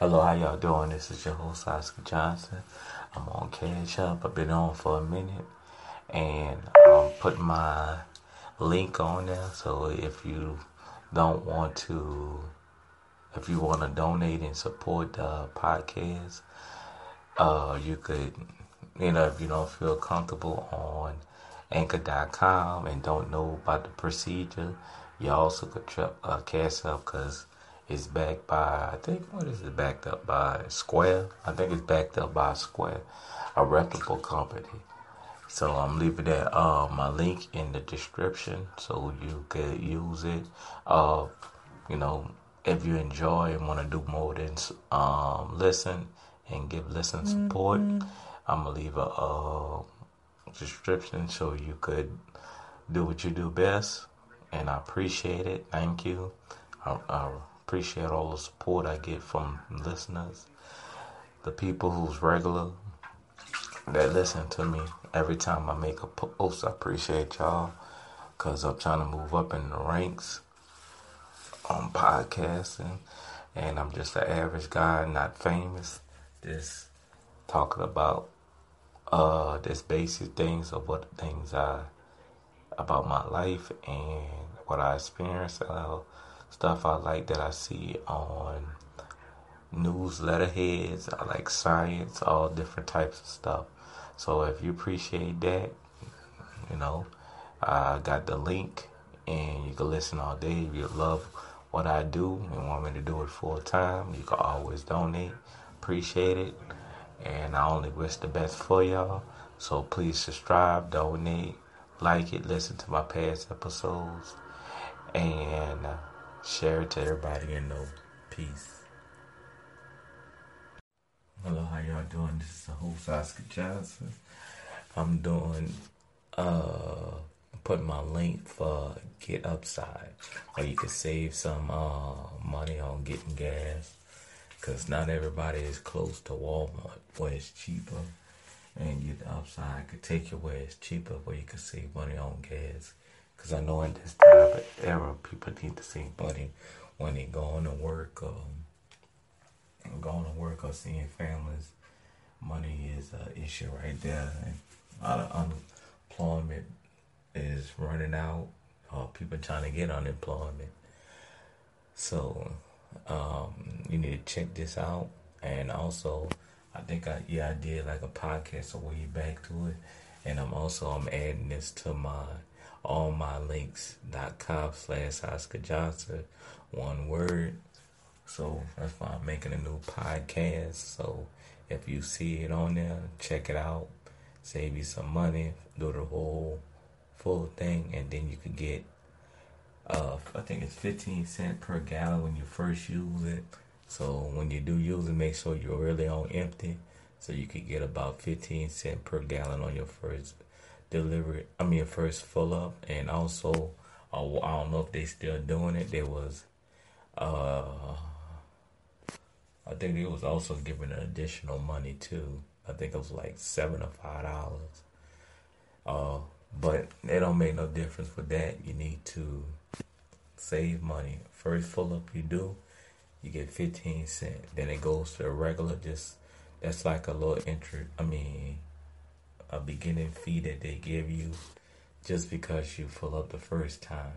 Hello, how y'all doing? This is your host Oscar Johnson. I'm on Cash App. I've been on for a minute, and I'm putting my link on there. So if you don't want to, if you want to donate and support the podcast, uh, you could, you know, if you don't feel comfortable on Anchor.com and don't know about the procedure, you also could try, uh, Cash App because it's backed by, I think, what is it backed up by? Square? I think it's backed up by Square, a reputable company. So I'm leaving that uh, my link in the description so you could use it. Uh, you know, if you enjoy and want to do more than um, listen and give listen support, mm-hmm. I'm gonna leave a uh, description so you could do what you do best. And I appreciate it. Thank you. I, I appreciate all the support I get from listeners, the people who's regular that listen to me every time I make a post. I appreciate y'all because I'm trying to move up in the ranks on podcasting. And I'm just an average guy, not famous. Just talking about uh just basic things of what things I about my life and what I experienced, uh, stuff I like that I see on newsletter heads. I like science, all different types of stuff. So if you appreciate that, you know, I got the link and you can listen all day. If you love what I do and want me to do it full time, you can always donate. Appreciate it. And I only wish the best for y'all. So please subscribe, donate, like it, listen to my past episodes, and uh, share it to everybody and know. Peace. Hello, how y'all doing? This is the host Oscar Johnson. I'm doing uh putting my link for Get Upside, or you can save some uh money on getting gas, cause not everybody is close to Walmart where it's cheaper, and Get Upside could take you where it's cheaper, where you can save money on gas. Cause I know in this type of era, people need to save money when they going to work. Um, going to work or seeing families, money is an issue right there. And a lot of unemployment is running out, or people trying to get unemployment. So um, you need to check this out. And also, I think I yeah I did like a podcast a way back to it, and I'm also I'm adding this to my all my links.com slash Oscar Johnson, one word so that's why I'm making a new podcast. So if you see it on there, check it out. Save you some money. Do the whole full thing, and then you could get. Uh, I think it's 15 cent per gallon when you first use it. So when you do use it, make sure you're really on empty. So you could get about 15 cent per gallon on your first delivery. I mean, first full up, and also, uh, I don't know if they still doing it. There was, uh, I think it was also giving an additional money too. I think it was like seven or five dollars. Uh, but it don't make no difference for that. You need to save money. First full up you do, you get fifteen cent. Then it goes to a regular. Just that's like a little entry. I mean, a beginning fee that they give you just because you fill up the first time.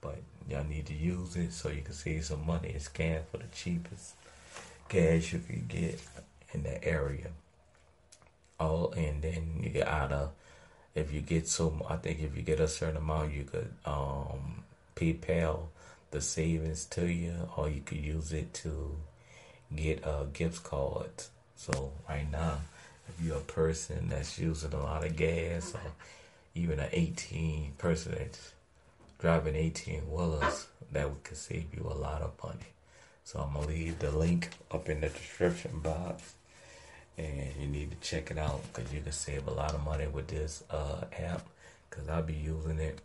But y'all need to use it so you can save some money. It's scanned for the cheapest gas you could get in the area. Oh, and then you get out of if you get so I think if you get a certain amount you could um PayPal the savings to you or you could use it to get a gift card. So right now if you're a person that's using a lot of gas or even an 18 person that's driving 18 wheelers that would could save you a lot of money. So I'm gonna leave the link up in the description box, and you need to check it out because you can save a lot of money with this uh, app. Because I'll be using it.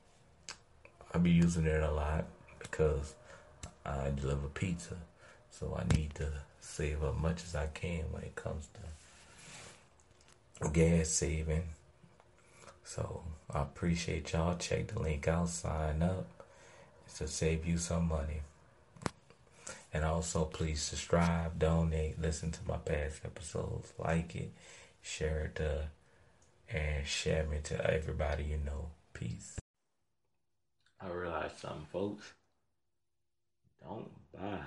I'll be using it a lot because I deliver pizza, so I need to save as much as I can when it comes to gas saving. So I appreciate y'all. Check the link out. Sign up to save you some money. And also, please subscribe, donate, listen to my past episodes, like it, share it, to, and share me to everybody you know. Peace. I realized something, folks. Don't buy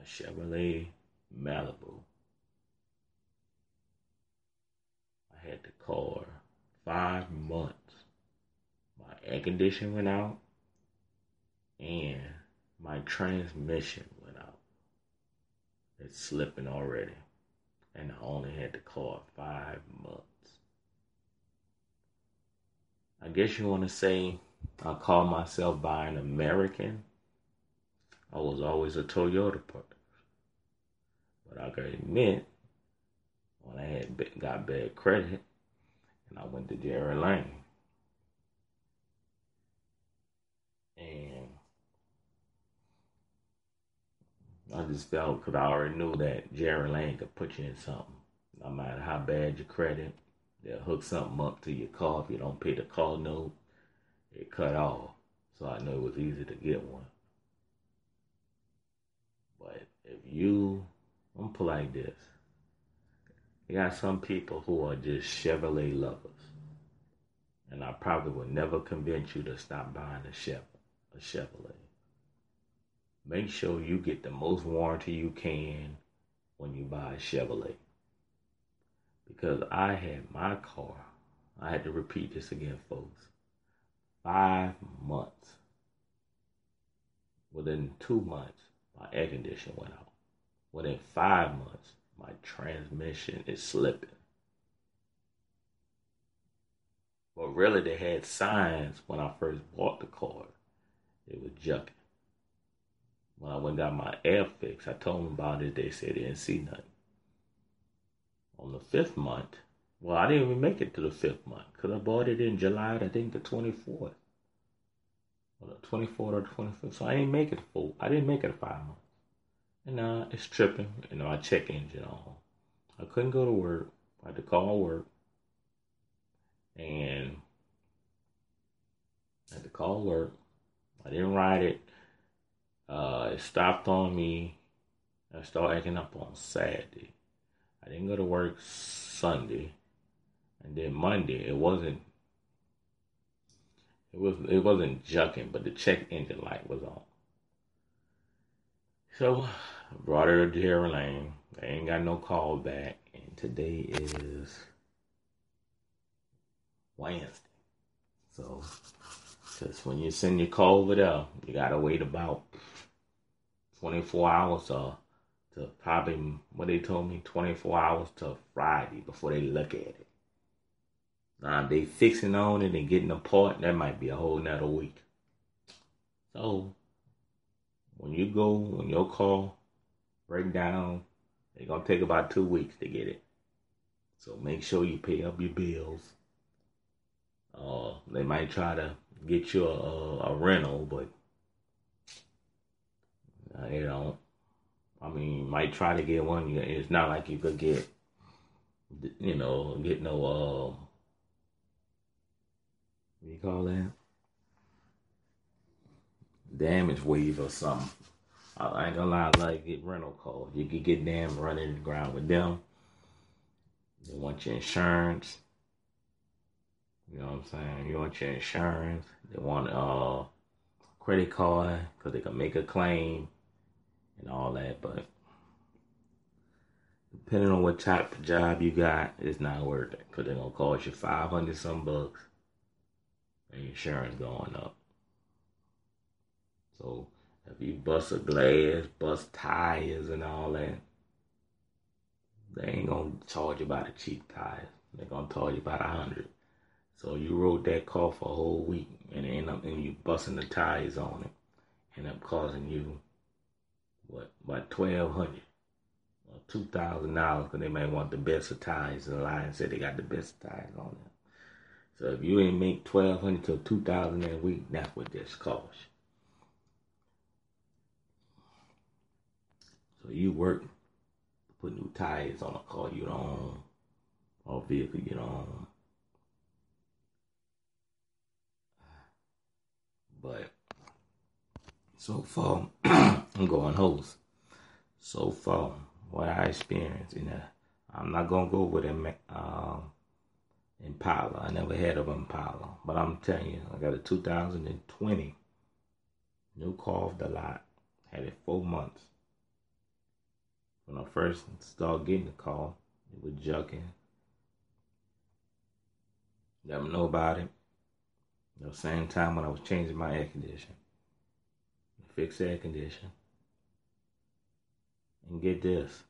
a Chevrolet Malibu. I had the car five months. My air conditioning went out and my transmission went out. It's slipping already. And I only had the car five months. I guess you want to say I call myself buying American. I was always a Toyota person. But I gotta admit, had got bad credit, and I went to Gerry Lane, and I just felt because I already knew that Gerry Lane could put you in something. No matter how bad your credit, they'll hook something up to your car if you don't pay the car note. It cut off, so I knew it was easy to get one. But if you, I'm put like this. You got some people who are just Chevrolet lovers. And I probably will never convince you to stop buying a Chevrolet. A Chevrolet. Make sure you get the most warranty you can when you buy a Chevrolet. Because I had my car, I had to repeat this again, folks. Five months. Within two months, my air conditioner went out. Within five months, my transmission is slipping. But really, they had signs when I first bought the car. It was jucking. When I went and got my air fix, I told them about it. They said they didn't see nothing. On the fifth month, well, I didn't even make it to the fifth month because I bought it in July, I think the 24th. Or the 24th or 25th. So I didn't make it full. I didn't make it five months. And uh, it's tripping. You know, I check engine on. I couldn't go to work. I had to call work. And I had to call work. I didn't ride it. Uh, it stopped on me. I started acting up on Saturday. I didn't go to work Sunday. And then Monday, it wasn't it was it wasn't jucking, but the check engine light was on. So brought her to Gerry Lane. They ain't got no call back. And today is Wednesday. So, because when you send your call over there, you got to wait about 24 hours or to probably, what they told me, 24 hours to Friday before they look at it. Now, if they fixing on it and getting a part, that might be a whole nother week. So, when you go, when your call break down, they're gonna take about two weeks to get it. So make sure you pay up your bills. Uh, they might try to get you a, a rental, but uh, they don't. I mean, you might try to get one. It's not like you could get, you know, get no. Uh, what do you call that? Damage waiver or something. I ain't gonna lie, like get rental calls. You can get them running the ground with them. They want your insurance. You know what I'm saying? You want your insurance. They want uh, credit card because they can make a claim and all that. But depending on what type of job you got, it's not worth it because they're gonna cost you 500 some bucks. And insurance going up. So if you bust a glass, bust tires and all that, they ain't gonna charge you about the cheap tires. They're gonna charge you about a hundred. So you rode that car for a whole week and end up and you busting the tires on it, end up causing you what about twelve hundred or two thousand dollars because they may want the best of tires. The line said they got the best tires on them. So if you ain't make twelve hundred to two thousand a week, that's what this costs. You work, put new tires on a car you don't own, or vehicle you don't own. But So far, I'm going host. So far, what I experienced, know, I'm not gonna go with a um, Impala. I never had an Impala, but I'm telling you, I got a 2020 new car off the lot. Had it four months. When I first started getting the call, it was jucking. Never know about it. The same time when I was changing my air conditioner, fix air conditioner, and get this,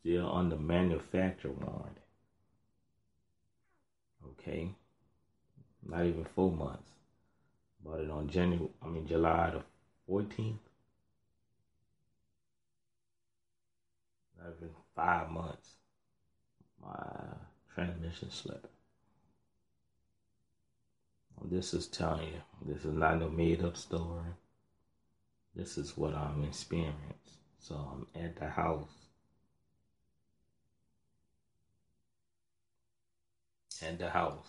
still under manufacturer warranty. Okay, not even four months. Bought it on January, I mean July the fourteenth. Even five months. My transmission slipping. This is telling you, this is not no made up story. This is what I'm experiencing. So I'm at the house. At the house.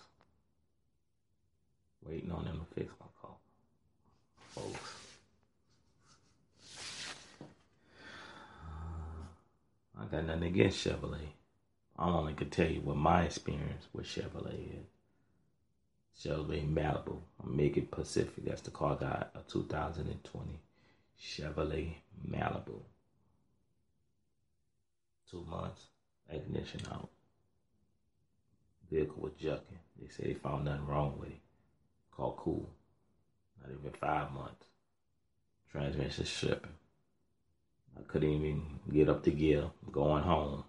Waiting on them to fix my car. Folks. I got nothing against Chevrolet. I only could tell you what my experience with Chevrolet is. Chevrolet Malibu. I'm making Pacific. That's the car I got. A 2020 Chevrolet Malibu. Two months. Ignition out. Vehicle was jucking. They say they found nothing wrong with it. Called cool. Not even five months. Transmission slipping. I couldn't even get up to gear. Going home.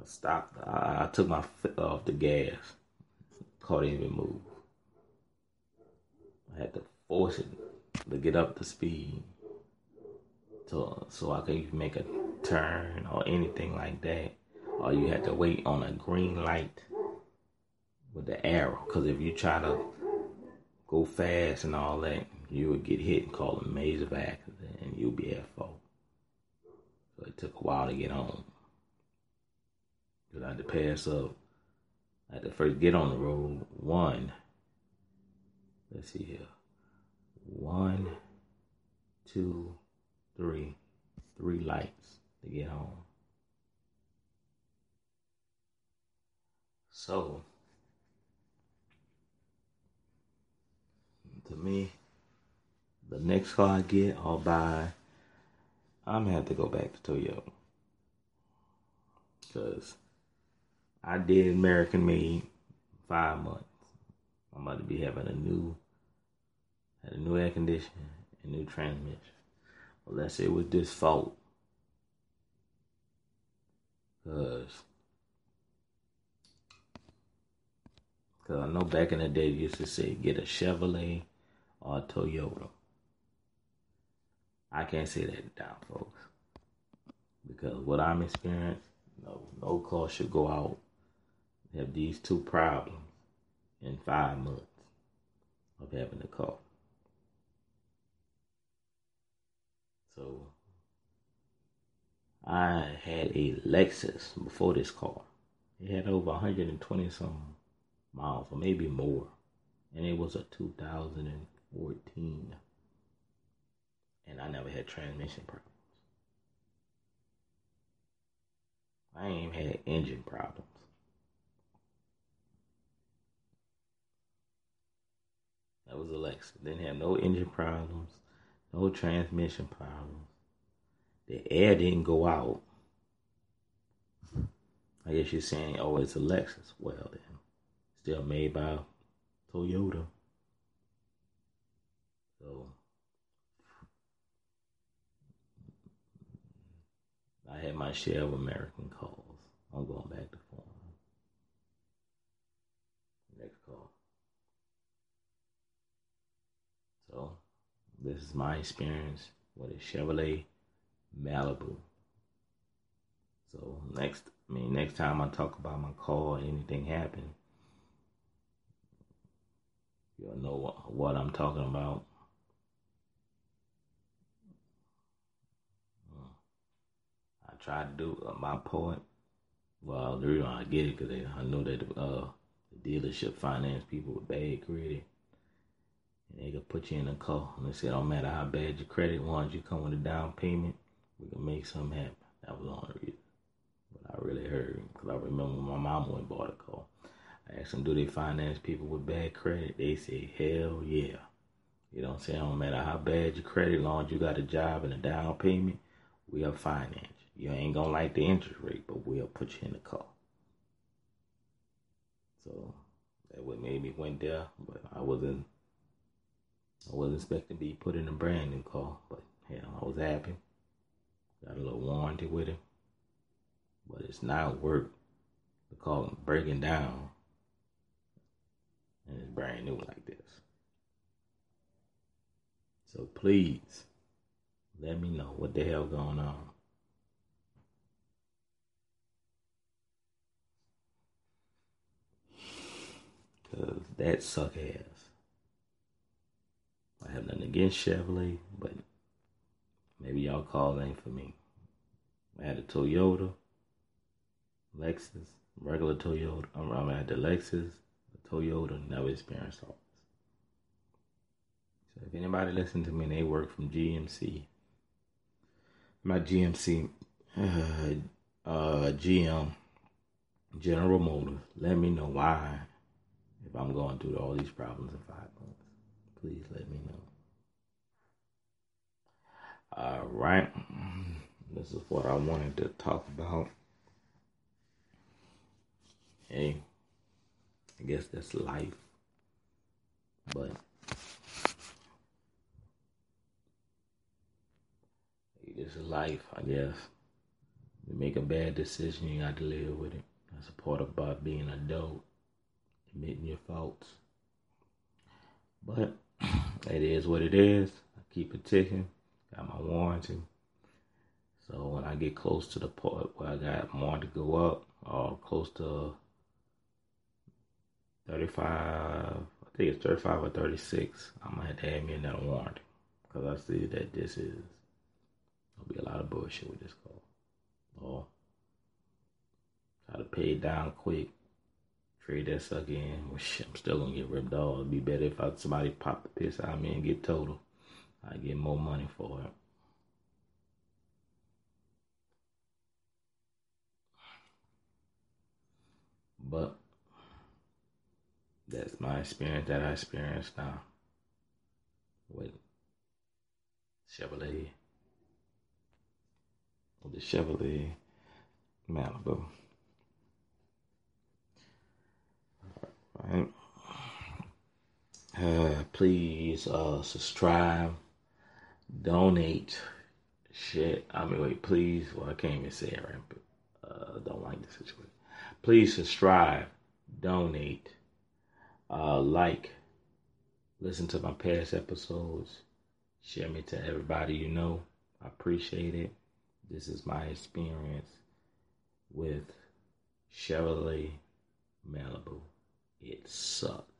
I stopped. I, I took my foot off the gas car didn't even move. I had to force it to get up to speed to, so I could even make a turn or anything like that. Or you had to wait on a green light with the arrow. Because if you try to go fast and all that, you would get hit and call a major accident and you'll be at fault. So it took a while to get home. Because I had to pass up I had to first get on the road. One, let's see here. One, two, three, three lights to get home. So, to me, next car I get, I'll buy. I'm gonna have to go back to Toyota because I did American made five months. I'm about to be having a new, had a new air conditioner and new transmission. Say it was this fault. Cause, Cause I know back in the day they used to say get a Chevrolet or a Toyota. I can't say that down, folks. Because what I'm experiencing, no, no car should go out have these two problems in five months of having a car. So I had a Lexus before this car. It had over 120 some miles, or maybe more. And it was a 2014. And I never had transmission problems. I ain't even had engine problems. That was Alexa. Didn't have no engine problems, no transmission problems. The air didn't go out. I guess you're saying, oh, it's Lexus. Well, then, still made by Toyota. So, I had my share of American calls. I'm going back to phone. Next call. So this is my experience with a Chevrolet Malibu. So next, I mean, next time I talk about my or anything happen, you'll know what I'm talking about. I tried to do uh, my part. Well, the reason I get it because I know that uh, the dealership finance people with bad credit And they could put you in a car. And they said, "Don't matter how bad your credit was, you come with a down payment, we can make something happen. That was the only reason. But I really heard, because I remember my mom went bought a car. I asked them, do they finance people with bad credit? They say, hell yeah. You know what I'm saying? No matter how bad your credit, long as you got a job and a down payment, we'll finance you. Ain't gonna like the interest rate, but we'll put you in the car. So that what made me went there, but I wasn't I wasn't expecting to be put in a brand new car, but hell, I was happy. Got a little warranty with it. But it's not worth the car breaking down and it's brand new like this. So please let me know what the hell going on. Cause that suck ass. I have nothing against Chevrolet, but maybe y'all call ain't for me. I had a Toyota, Lexus, regular Toyota. I had the Lexus, the Toyota, never experienced all this. So if anybody listen to me and they work from GMC, my GMC, uh, uh, GM, General Motors, let me know why if I'm going through all these problems in five months. Please let me know. All right. This is what I wanted to talk about. Hey, I guess that's life. But this is life, I guess. You make a bad decision, you got to live with it. That's a part about being adult admitting your faults. But it is what it is. I keep it ticking. Got my warranty. So when I get close to the part where I got more to go up, or close to 35, I think it's 35 or 36, I'm to have to add me another warranty. Because I see that this is, gonna be a lot of bullshit with this car. Or try to pay it down quick trade that sucker in. Shit, I'm still gonna get ripped off. It'd be better if I, somebody pop the piss out of me and get total. I get more money for it. But that's my experience that I experience now with Chevrolet. With the Chevrolet Malibu. Right. Uh, please uh, subscribe, donate, shit. I mean, wait, please. Well, I can't even say it right, but uh, don't like the situation. Please subscribe, donate, uh, like, listen to my past episodes, share me to everybody you know. I appreciate it. This is my experience with Chevrolet Malibu. It sucked.